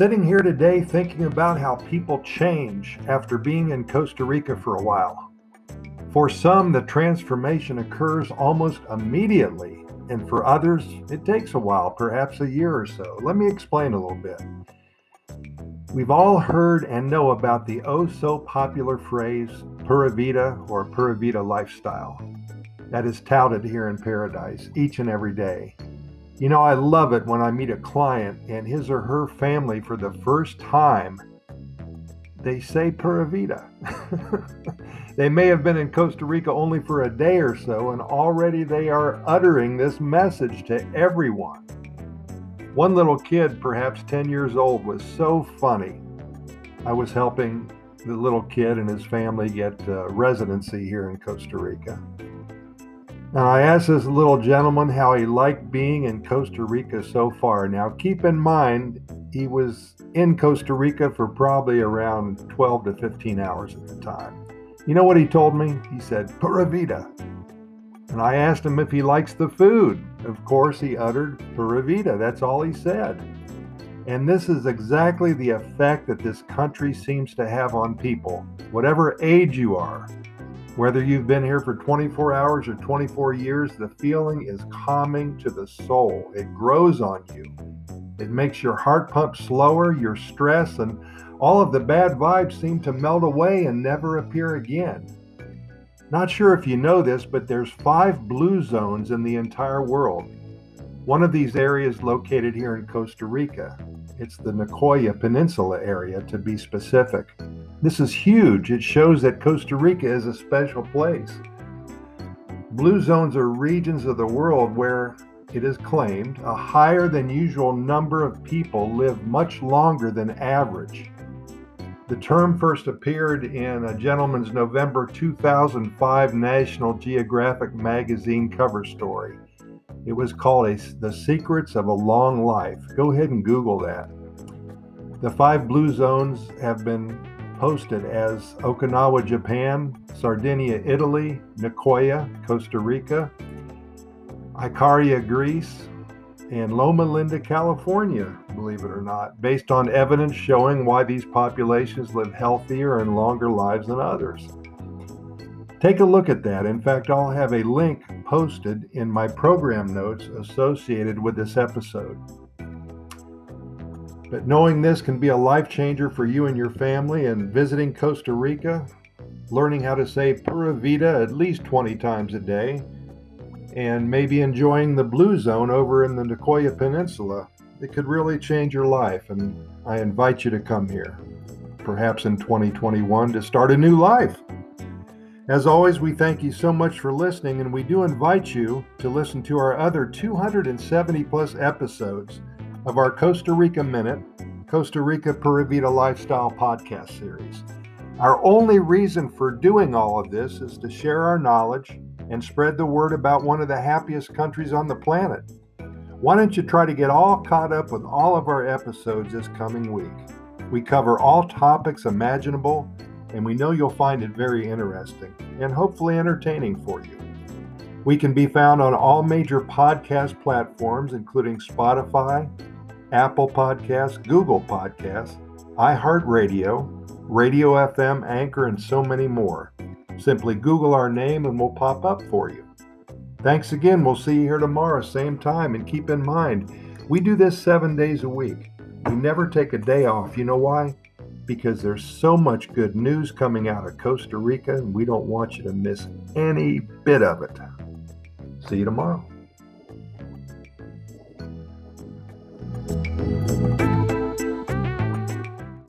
Sitting here today thinking about how people change after being in Costa Rica for a while. For some, the transformation occurs almost immediately, and for others, it takes a while, perhaps a year or so. Let me explain a little bit. We've all heard and know about the oh so popular phrase Pura Vida or Pura Vida lifestyle that is touted here in paradise each and every day. You know, I love it when I meet a client and his or her family for the first time. They say Pura Vida. they may have been in Costa Rica only for a day or so, and already they are uttering this message to everyone. One little kid, perhaps 10 years old, was so funny. I was helping the little kid and his family get uh, residency here in Costa Rica. Now, I asked this little gentleman how he liked being in Costa Rica so far. Now, keep in mind, he was in Costa Rica for probably around 12 to 15 hours at the time. You know what he told me? He said, Pura Vida. And I asked him if he likes the food. Of course, he uttered Pura Vida. That's all he said. And this is exactly the effect that this country seems to have on people, whatever age you are. Whether you've been here for 24 hours or 24 years, the feeling is calming to the soul. It grows on you. It makes your heart pump slower, your stress, and all of the bad vibes seem to melt away and never appear again. Not sure if you know this, but there's five blue zones in the entire world. One of these areas located here in Costa Rica. It's the Nicoya Peninsula area to be specific. This is huge. It shows that Costa Rica is a special place. Blue zones are regions of the world where it is claimed a higher than usual number of people live much longer than average. The term first appeared in a gentleman's November 2005 National Geographic magazine cover story. It was called a, The Secrets of a Long Life. Go ahead and Google that. The five blue zones have been posted as Okinawa, Japan, Sardinia, Italy, Nicoya, Costa Rica, Icaria, Greece, and Loma Linda, California, believe it or not, based on evidence showing why these populations live healthier and longer lives than others. Take a look at that. In fact, I'll have a link posted in my program notes associated with this episode. But knowing this can be a life changer for you and your family, and visiting Costa Rica, learning how to say Pura Vida at least 20 times a day, and maybe enjoying the Blue Zone over in the Nicoya Peninsula, it could really change your life. And I invite you to come here, perhaps in 2021, to start a new life. As always, we thank you so much for listening, and we do invite you to listen to our other 270 plus episodes of our Costa Rica Minute, Costa Rica Pura Lifestyle podcast series. Our only reason for doing all of this is to share our knowledge and spread the word about one of the happiest countries on the planet. Why don't you try to get all caught up with all of our episodes this coming week? We cover all topics imaginable, and we know you'll find it very interesting and hopefully entertaining for you. We can be found on all major podcast platforms, including Spotify, Apple Podcasts, Google Podcasts, iHeartRadio, Radio FM, Anchor, and so many more. Simply Google our name and we'll pop up for you. Thanks again. We'll see you here tomorrow, same time. And keep in mind, we do this seven days a week. We never take a day off. You know why? Because there's so much good news coming out of Costa Rica, and we don't want you to miss any bit of it. See you tomorrow.